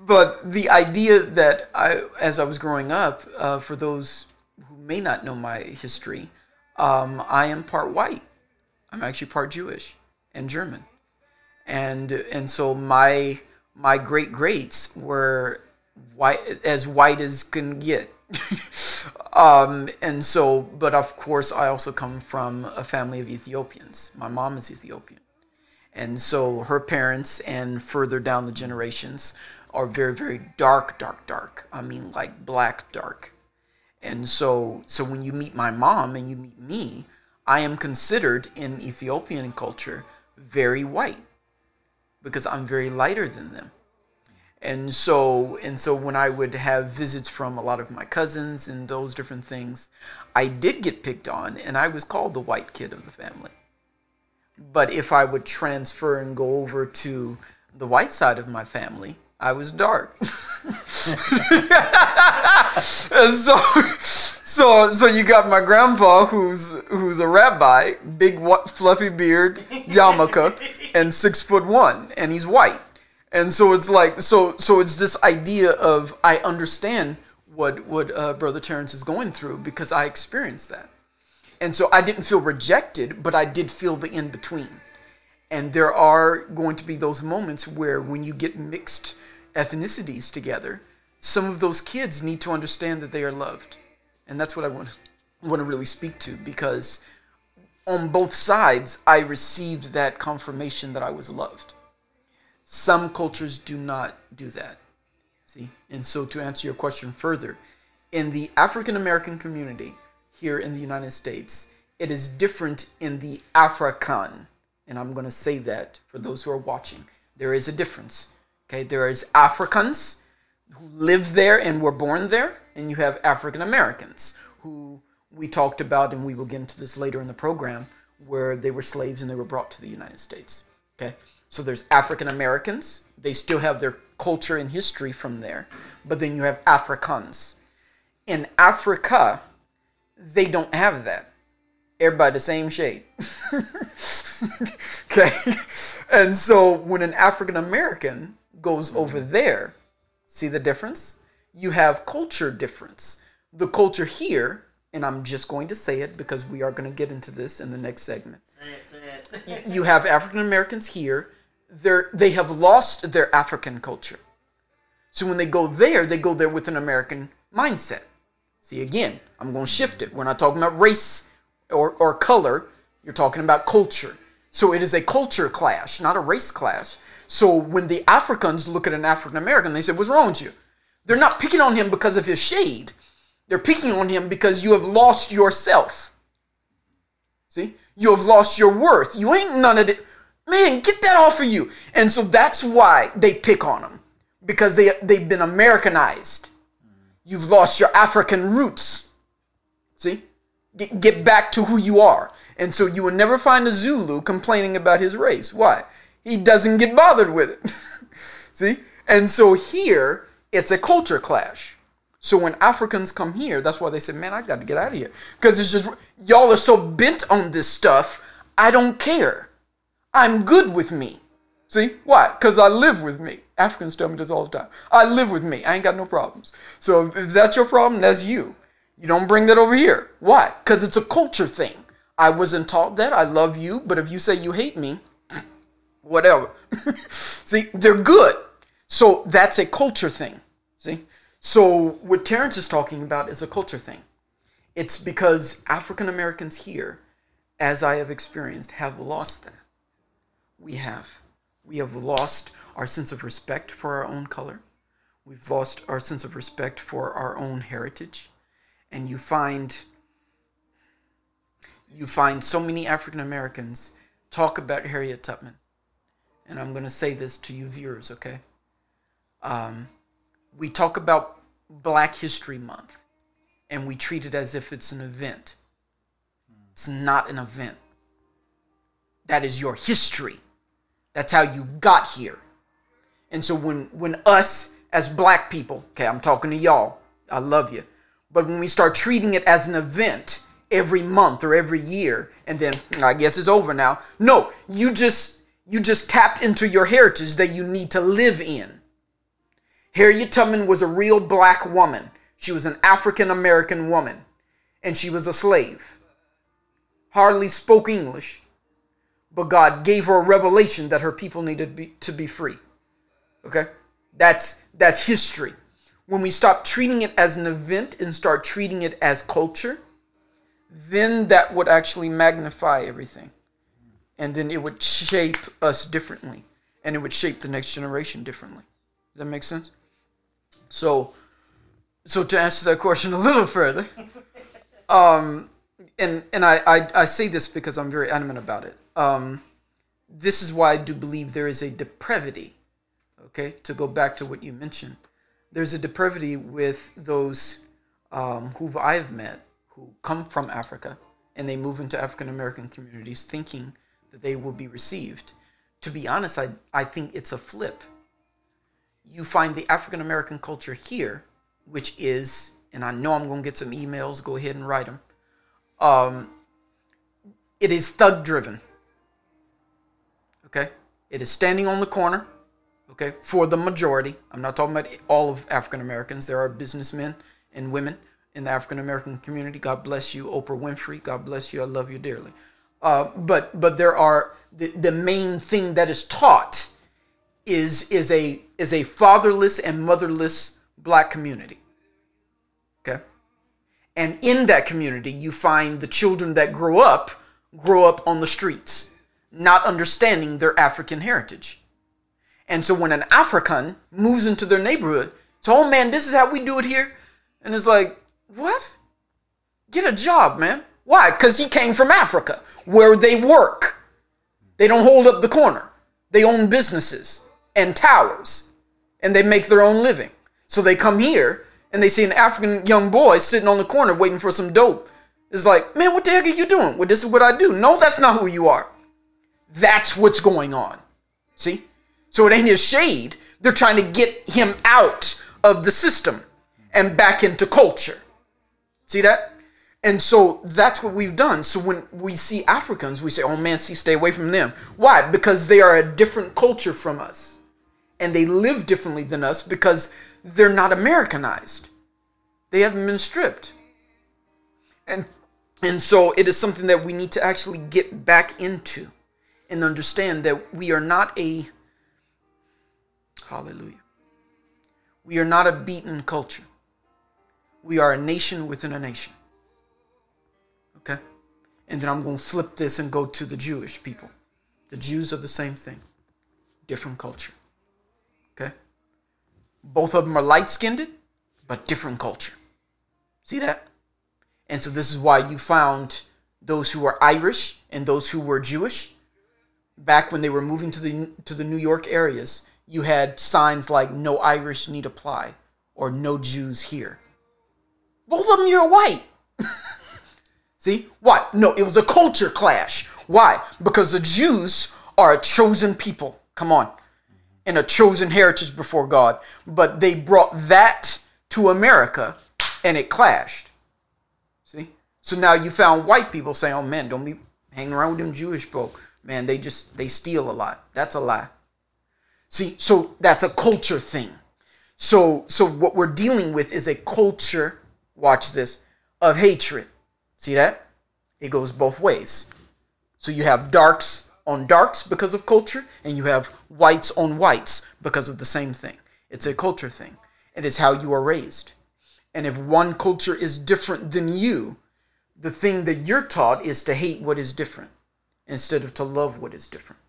but the idea that I, as I was growing up, uh, for those who may not know my history, um, I am part white. I'm actually part Jewish and German, and and so my my great greats were white as white as can get. (laughs) um, and so, but of course, I also come from a family of Ethiopians. My mom is Ethiopian. And so her parents and further down the generations are very, very dark, dark, dark. I mean, like black dark. And so, so when you meet my mom and you meet me, I am considered in Ethiopian culture very white because I'm very lighter than them. And so, and so when I would have visits from a lot of my cousins and those different things, I did get picked on and I was called the white kid of the family. But if I would transfer and go over to the white side of my family, I was dark. (laughs) so, so, so you got my grandpa, who's who's a rabbi, big what fluffy beard, yarmulke, (laughs) and six foot one, and he's white. And so it's like, so, so it's this idea of I understand what what uh, Brother Terrence is going through because I experienced that. And so I didn't feel rejected, but I did feel the in between. And there are going to be those moments where when you get mixed ethnicities together, some of those kids need to understand that they are loved. And that's what I want, want to really speak to because on both sides, I received that confirmation that I was loved. Some cultures do not do that. See? And so, to answer your question further, in the African American community here in the United States, it is different in the African. And I'm going to say that for those who are watching. There is a difference. Okay, there is Africans who live there and were born there, and you have African Americans who we talked about, and we will get into this later in the program, where they were slaves and they were brought to the United States. Okay, so there's African Americans. They still have their culture and history from there, but then you have Africans. In Africa, they don't have that. Everybody the same shade. (laughs) okay, and so when an African American goes over there, see the difference? You have culture difference. The culture here and I'm just going to say it because we are going to get into this in the next segment. Say it, say it. You have African Americans here. They're, they have lost their African culture. So when they go there, they go there with an American mindset. See, again, I'm going to shift it. We're not talking about race or, or color, you're talking about culture. So it is a culture clash, not a race clash. So when the Africans look at an African American, they say, What's wrong with you? They're not picking on him because of his shade. They're picking on him because you have lost yourself. See? You have lost your worth. You ain't none of it. Man, get that off of you. And so that's why they pick on him because they, they've been Americanized. You've lost your African roots. See? Get, get back to who you are. And so you will never find a Zulu complaining about his race. Why? He doesn't get bothered with it. (laughs) See? And so here, it's a culture clash. So when Africans come here, that's why they say, man, I got to get out of here. Because it's just, y'all are so bent on this stuff, I don't care. I'm good with me. See? Why? Because I live with me. Africans tell me this all the time. I live with me. I ain't got no problems. So if that's your problem, that's you. You don't bring that over here. Why? Because it's a culture thing. I wasn't taught that. I love you, but if you say you hate me, whatever. (laughs) See, they're good. So that's a culture thing. See? So what Terrence is talking about is a culture thing. It's because African Americans here, as I have experienced, have lost that. We have. We have lost our sense of respect for our own color. We've lost our sense of respect for our own heritage. And you find you find so many African Americans talk about Harriet Tubman. And I'm going to say this to you viewers, okay? Um, we talk about Black History Month and we treat it as if it's an event. It's not an event. That is your history. That's how you got here. And so when when us as black people, okay, I'm talking to y'all. I love you. But when we start treating it as an event every month or every year and then I guess it's over now. No, you just you just tapped into your heritage that you need to live in. Harriet Tubman was a real black woman. She was an African American woman, and she was a slave. Hardly spoke English, but God gave her a revelation that her people needed to be, to be free. Okay? That's that's history. When we stop treating it as an event and start treating it as culture, then that would actually magnify everything. And then it would shape us differently. And it would shape the next generation differently. Does that make sense? So, so to answer that question a little further, (laughs) um, and and I, I I say this because I'm very adamant about it. Um, this is why I do believe there is a depravity. Okay, to go back to what you mentioned, there's a depravity with those um, who I've met who come from Africa and they move into African American communities thinking they will be received. To be honest, I I think it's a flip you find the African American culture here, which is, and I know I'm going to get some emails, go ahead and write them. Um, it is thug driven. Okay? It is standing on the corner, okay, for the majority. I'm not talking about all of African Americans. There are businessmen and women in the African American community. God bless you, Oprah Winfrey. God bless you. I love you dearly. Uh, but but there are the, the main thing that is taught is is a is a fatherless and motherless black community. Okay? And in that community, you find the children that grow up grow up on the streets, not understanding their African heritage. And so when an African moves into their neighborhood, so oh man, this is how we do it here. And it's like, what? Get a job, man. Why? Because he came from Africa, where they work. They don't hold up the corner. They own businesses and towers, and they make their own living. So they come here and they see an African young boy sitting on the corner waiting for some dope. It's like, man, what the heck are you doing? Well, this is what I do. No, that's not who you are. That's what's going on. See? So it ain't his shade. They're trying to get him out of the system and back into culture. See that? And so that's what we've done. So when we see Africans, we say, oh man, see, stay away from them. Why? Because they are a different culture from us. And they live differently than us because they're not Americanized. They haven't been stripped. And and so it is something that we need to actually get back into and understand that we are not a hallelujah. We are not a beaten culture. We are a nation within a nation. And then I'm going to flip this and go to the Jewish people. The Jews are the same thing, different culture. Okay? Both of them are light skinned, but different culture. See that? And so this is why you found those who were Irish and those who were Jewish back when they were moving to the to the New York areas. You had signs like "No Irish need apply" or "No Jews here." Both of them, you're white. (laughs) See why? No, it was a culture clash. Why? Because the Jews are a chosen people. Come on, and a chosen heritage before God. But they brought that to America, and it clashed. See? So now you found white people saying, oh man, don't be hanging around with them Jewish folk. Man, they just, they steal a lot. That's a lie. See, so that's a culture thing. So, so what we're dealing with is a culture, watch this, of hatred. See that? It goes both ways. So you have darks on darks because of culture, and you have whites on whites because of the same thing. It's a culture thing. It is how you are raised. And if one culture is different than you, the thing that you're taught is to hate what is different instead of to love what is different.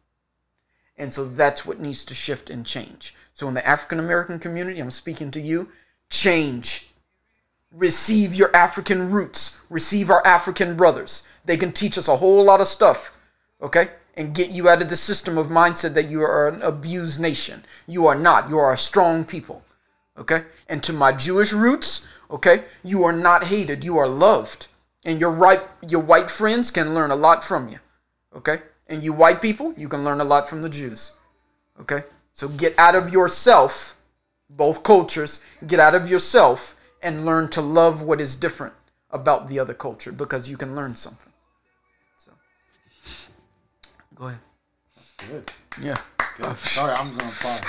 And so that's what needs to shift and change. So in the African American community, I'm speaking to you, change. Receive your African roots. Receive our African brothers. They can teach us a whole lot of stuff, okay? And get you out of the system of mindset that you are an abused nation. You are not. You are a strong people, okay? And to my Jewish roots, Okay? You are not hated, you are loved. And your right your white friends can learn a lot from you. Okay? And you white people, you can learn a lot from the Jews. Okay? So get out of yourself, both cultures, get out of yourself and learn to love what is different about the other culture because you can learn something. So go ahead. That's good. Yeah. Good. Sorry, I'm going to pause.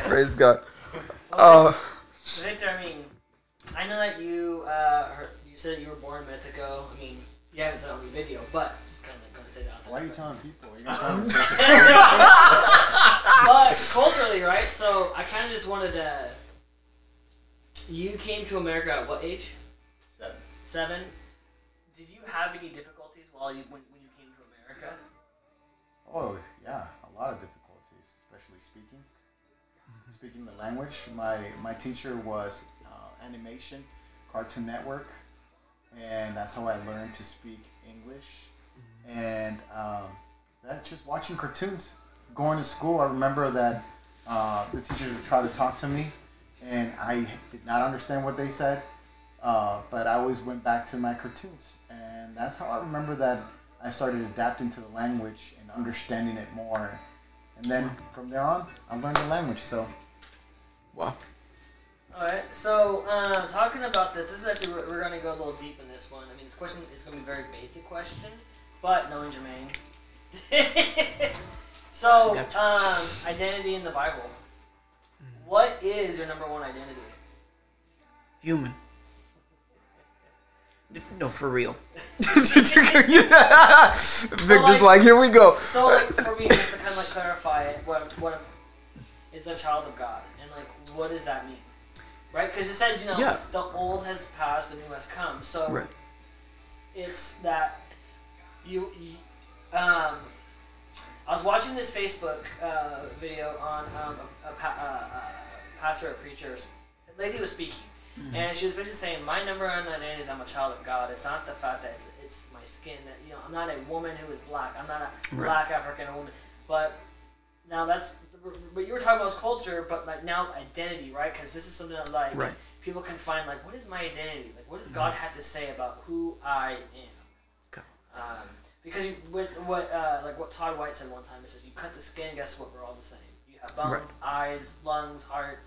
(laughs) Praise God. Uh, So Victor, I mean, I know that you uh, heard, you said that you were born in Mexico. I mean, you haven't said it on your video, but just kind of going to say that. Why are you telling people? You're gonna tell them (laughs) but culturally, right? So I kind of just wanted to. You came to America at what age? Seven. Seven. Did you have any difficulties while you when, when you came to America? Oh, yeah, a lot of difficulties, especially speaking. Speaking the language. My my teacher was uh, animation, Cartoon Network, and that's how I learned to speak English. And um, that's just watching cartoons. Going to school, I remember that uh, the teachers would try to talk to me, and I did not understand what they said. Uh, but I always went back to my cartoons, and that's how I remember that I started adapting to the language and understanding it more. And then from there on, I learned the language. So wow. All right. So um, talking about this, this is actually we're, we're going to go a little deep in this one. I mean, this question is going to be a very basic question, but knowing Jermaine. (laughs) so um, identity in the Bible. What is your number one identity? Human. No, for real. (laughs) (laughs) Victor's like- like, here we go. So, like, for me, just to kind of like clarify it, what, what, is a child of God, and like, what does that mean? Right? Because it says, you know, Yeah. the old has passed, the new has come. So Right. it's that you, you um, I was watching this Facebook uh, video on um, a, a, pa- uh, uh, pastor or preacher. A lady was speaking, and she was basically saying, "My number one identity is I'm a child of God. It's not the fact that it's, it's my skin. That you know, I'm not a woman who is black. I'm not a Right. black African woman. But now that's but you were talking about was culture, but like now identity, right? Because this is something that like Right. people can find like what is my identity? Like what does God have to say about who I am? Okay. Um, because you, what, what uh, like what Todd White said one time, it says you cut the skin, guess what? We're all the same. You have bone, Right. eyes, lungs, heart.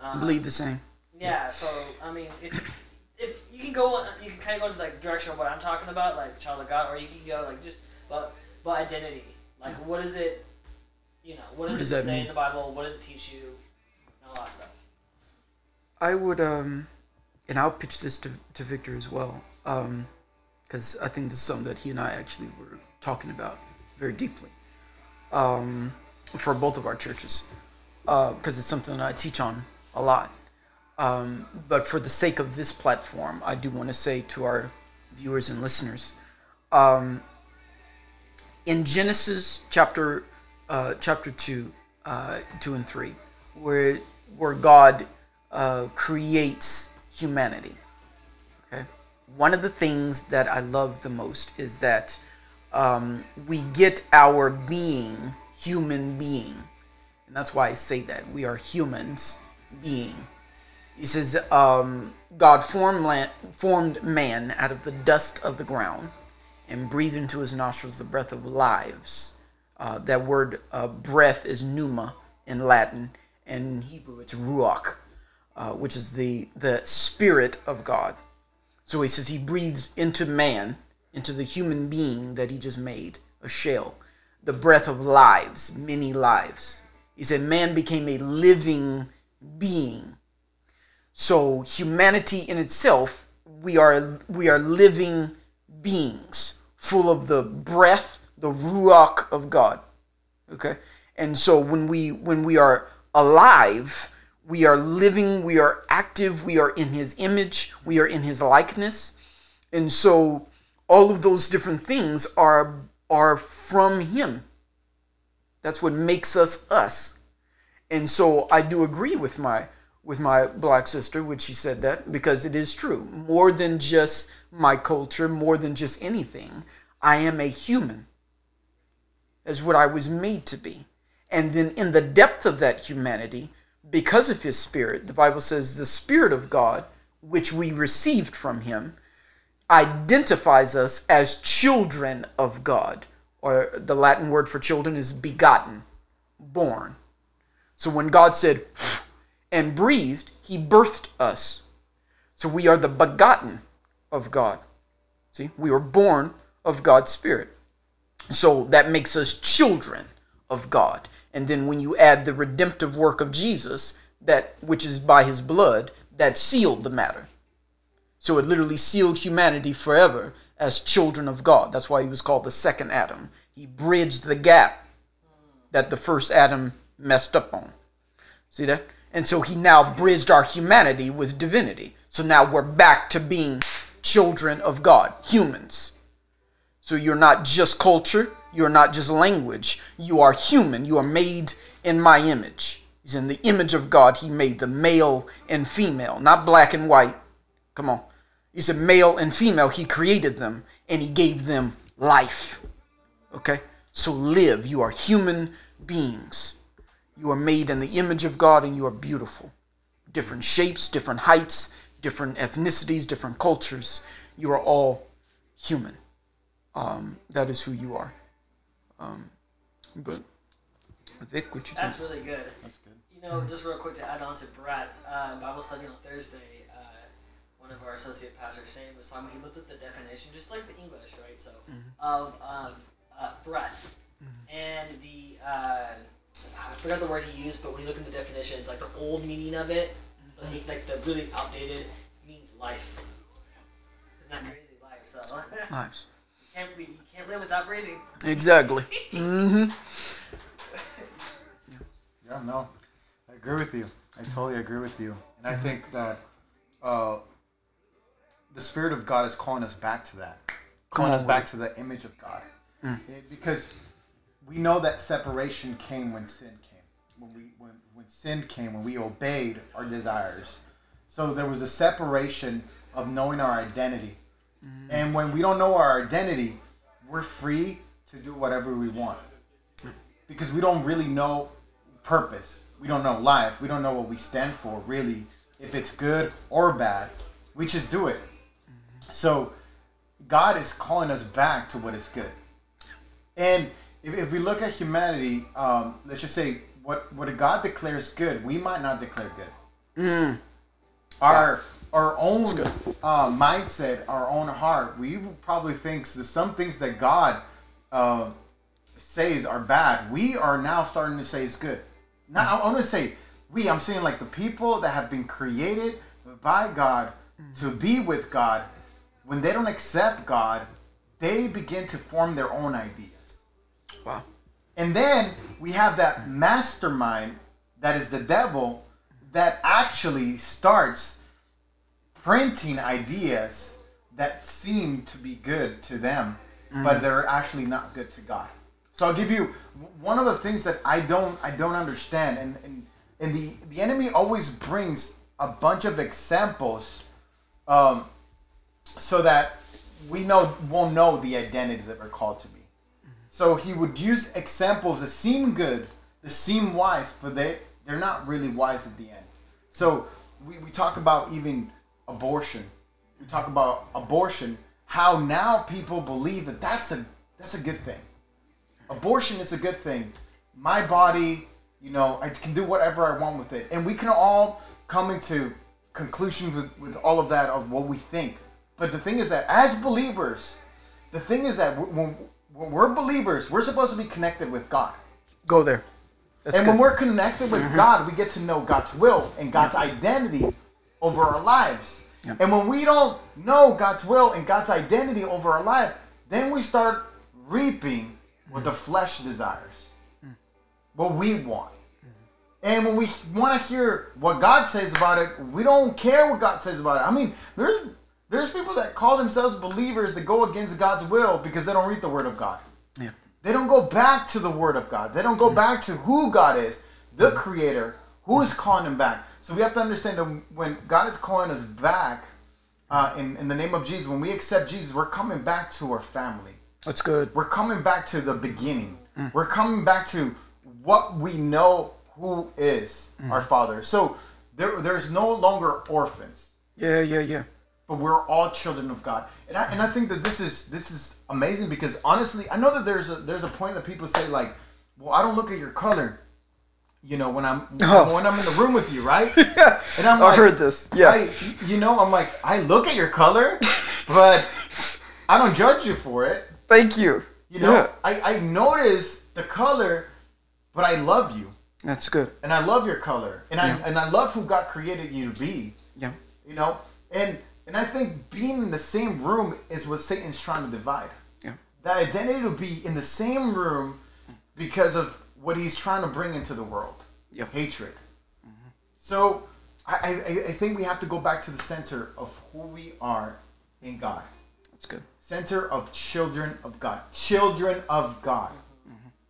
Um, Bleed the same. Yeah. So I mean, if if you can go, on- you can kind of go into like direction of what I'm talking about, like child of God, or you can go like just but but identity. Like what is it? You know, what does What does it say mean? in the Bible? What does it teach you? And all that stuff. I would, um, and I'll pitch this to, to Victor as well, because I think this is something that he and I actually were talking about very deeply um, for both of our churches, because it's something that I teach on a lot. Um, but for the sake of this platform, I do want to say to our viewers and listeners, um, in Genesis chapter uh, chapter two, uh, two and three, where where God uh, creates humanity. One of the things that I love the most is that um, we get our being human being, and that's why I say that we are humans being. He says, um, God formed, land, formed man out of the dust of the ground and breathed into his nostrils the breath of lives. Uh, that word uh, breath is pneuma in Latin, and in Hebrew it's ruach, uh, which is the, the spirit of God. So he says he breathed into man, into the human being that he just made, a shell, the breath of lives, many lives. He said man became a living being. So humanity in itself, we are we are living beings, full of the breath, the ruach of God. Okay? And so when we when we are alive, we are living, we are active, we are in his image, we are in his likeness. And so all of those different things are are from him. That's what makes us us. And so I do agree with my with my black sister when she said that because it is true. More than just my culture, more than just anything, I am a human. As what I was made to be. And then in the depth of that humanity, because of his spirit, the Bible says the spirit of God, which we received from him, identifies us as children of God. Or the Latin word for children is begotten, born. So when God said, and breathed, he birthed us. So we are the begotten of God. See, we were born of God's Spirit. So that makes us children of God. And then when you add the redemptive work of Jesus, that which is by his blood, that sealed the matter. So it literally sealed humanity forever as children of God. That's why he was called the second Adam. He bridged the gap that the first Adam messed up on. See that? And so he now bridged our humanity with divinity. So now we're back to being children of God, humans. So you're not just culture, you're not just language, you are human. You are made in my image. He's in the image of God. He made the male and female, not black and white. Come on. He said male and female, he created them and he gave them life. Okay? So live. You are human beings. You are made in the image of God and you are beautiful. Different shapes, different heights, different ethnicities, different cultures. You are all human. Um, that is who you are. Um, but Vic, what you think? That's really good. That's good. You know, just real quick to add on to breath, uh, Bible study on Thursday, uh, one of our associate pastors, Shane, was talking, he looked at the definition, just like the English, right? So, of, of uh, breath. And the, uh, I forgot the word he used, but when you look at the definition, it's like the old meaning of it, like, like the really outdated, means life. Isn't that crazy? Life. So, Lives. Can't, be, you can't live without breathing. Exactly. (laughs) mm-hmm. Yeah, no. I agree with you. I totally agree with you. And I think that uh, the Spirit of God is calling us back to that, calling on us back to the image of God. It- because we know that separation came when sin came. When we when, when sin came, when we obeyed our desires. So there was a separation of knowing our identity. Mm-hmm. And when we don't know our identity, we're free to do whatever we want. Because we don't really know purpose. We don't know life. We don't know what we stand for, really. If it's good or bad, we just do it. Mm-hmm. So God is calling us back to what is good. And if, if we look at humanity, um, let's just say what, what God declares good, we might not declare good. Mm. Our our own uh, mindset, our own heart, we probably think that some things that God uh, says are bad, we are now starting to say is good. Now I want to say we. I'm saying like the people that have been created by God to be with God. When they don't accept God, they begin to form their own ideas. Wow. And then we have that mastermind that is the devil that actually starts printing ideas that seem to be good to them, but they're actually not good to God. So I'll give you one of the things that I don't I don't understand, and and, and the the enemy always brings a bunch of examples, um, so that we know won't know the identity that we're called to be. So he would use examples that seem good, that seem wise, but they they're not really wise at the end. So we, we talk about even abortion. We talk about abortion, how now people believe that that's a that's a good thing. Abortion is a good thing. My body, you know, I can do whatever I want with it. And we can all come into conclusions with, with all of that of what we think. But the thing is that as believers, the thing is that when, when we're believers, we're supposed to be connected with God. Go there. That's and good. when we're connected with mm-hmm. God, we get to know God's will and God's identity over our lives. Yep. And when we don't know God's will and God's identity over our life, then we start reaping what the flesh desires, what we want. And when we want to hear what God says about it, we don't care what God says about it. I mean, there's there's people that call themselves believers that go against God's will because they don't read the Word of God. yeah. They don't go back to the Word of God. They don't go back to who God is, the Creator, who is calling them back. So we have to understand that when God is calling us back uh, in, in the name of Jesus, when we accept Jesus, we're coming back to our family. That's good. We're coming back to the beginning. We're coming back to what we know who is our Father. So there, there's no longer orphans Yeah, yeah, yeah. but we're all children of God. And I, and I think that this is this is amazing because honestly, I know that there's a there's a point that people say like, well, I don't look at your color. You know, when I'm Oh. (laughs) when I'm in the room with you, right? (laughs) Yeah. And I'm I've like, heard this. Yeah. I, you know, I'm like, I look at your color, (laughs) but I don't judge you for it. Thank you. You know, Yeah. I, I notice the color, but I love you. That's good. And I love your color. And I and I love who God created you to be Yeah. you know and and i think being in the same room is what satan's trying to divide Yeah. that identity to be in the same room because of what he's trying to bring into the world Yeah. hatred so I, I i think we have to go back to the center of who we are in god That's good. center of children of God. Children of God.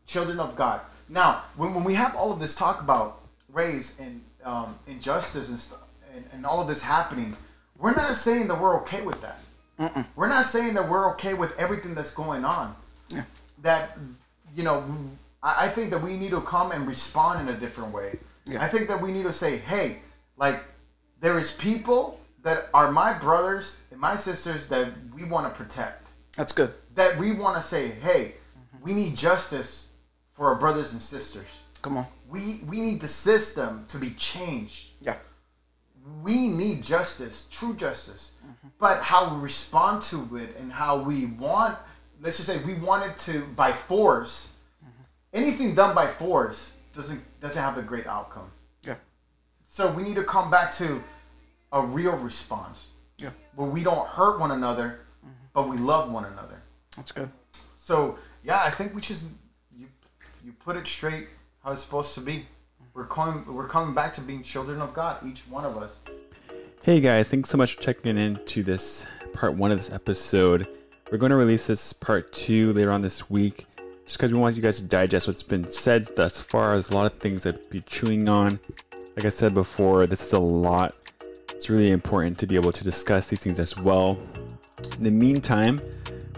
Children of God. Now, when, when we have all of this talk about race and um, injustice and, st- and and all of this happening, we're not saying that we're okay with that. We're not saying that we're okay with everything that's going on. Yeah. That you know, I, I think that we need to come and respond in a different way. Yeah. I think that we need to say, hey, like there is people that are my brothers and my sisters that we want to protect. That's good. That we want to say, hey, we need justice for our brothers and sisters. Come on. We we need the system to be changed. Yeah. We need justice, true justice. Mm-hmm. But how we respond to it and how we want, let's just say we want it to by force. Anything done by force doesn't doesn't have a great outcome. Yeah. So we need to come back to a real response Yeah. where we don't hurt one another, but we love one another. That's good. So yeah, I think we just you you put it straight how it's supposed to be. we're coming we're coming back to being children of God, each one of us. Hey guys, thanks so much for checking in to this part one of this episode. We're going to release this part two later on this week, just because we want you guys to digest what's been said thus far. There's a lot of things I'd be chewing on. Like I said before, this is a lot. It's really important to be able to discuss these things as well. In the meantime,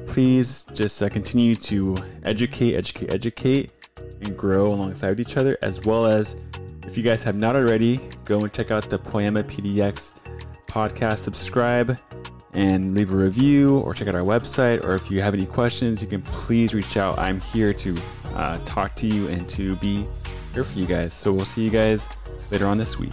please just uh, continue to educate, educate, educate, and grow alongside with each other, as well as if you guys have not already, go and check out the Poiema PDX podcast, subscribe, and leave a review, or check out our website. Or if you have any questions, you can please reach out. I'm here to uh, talk to you and to be here for you guys. So we'll see you guys later on this week.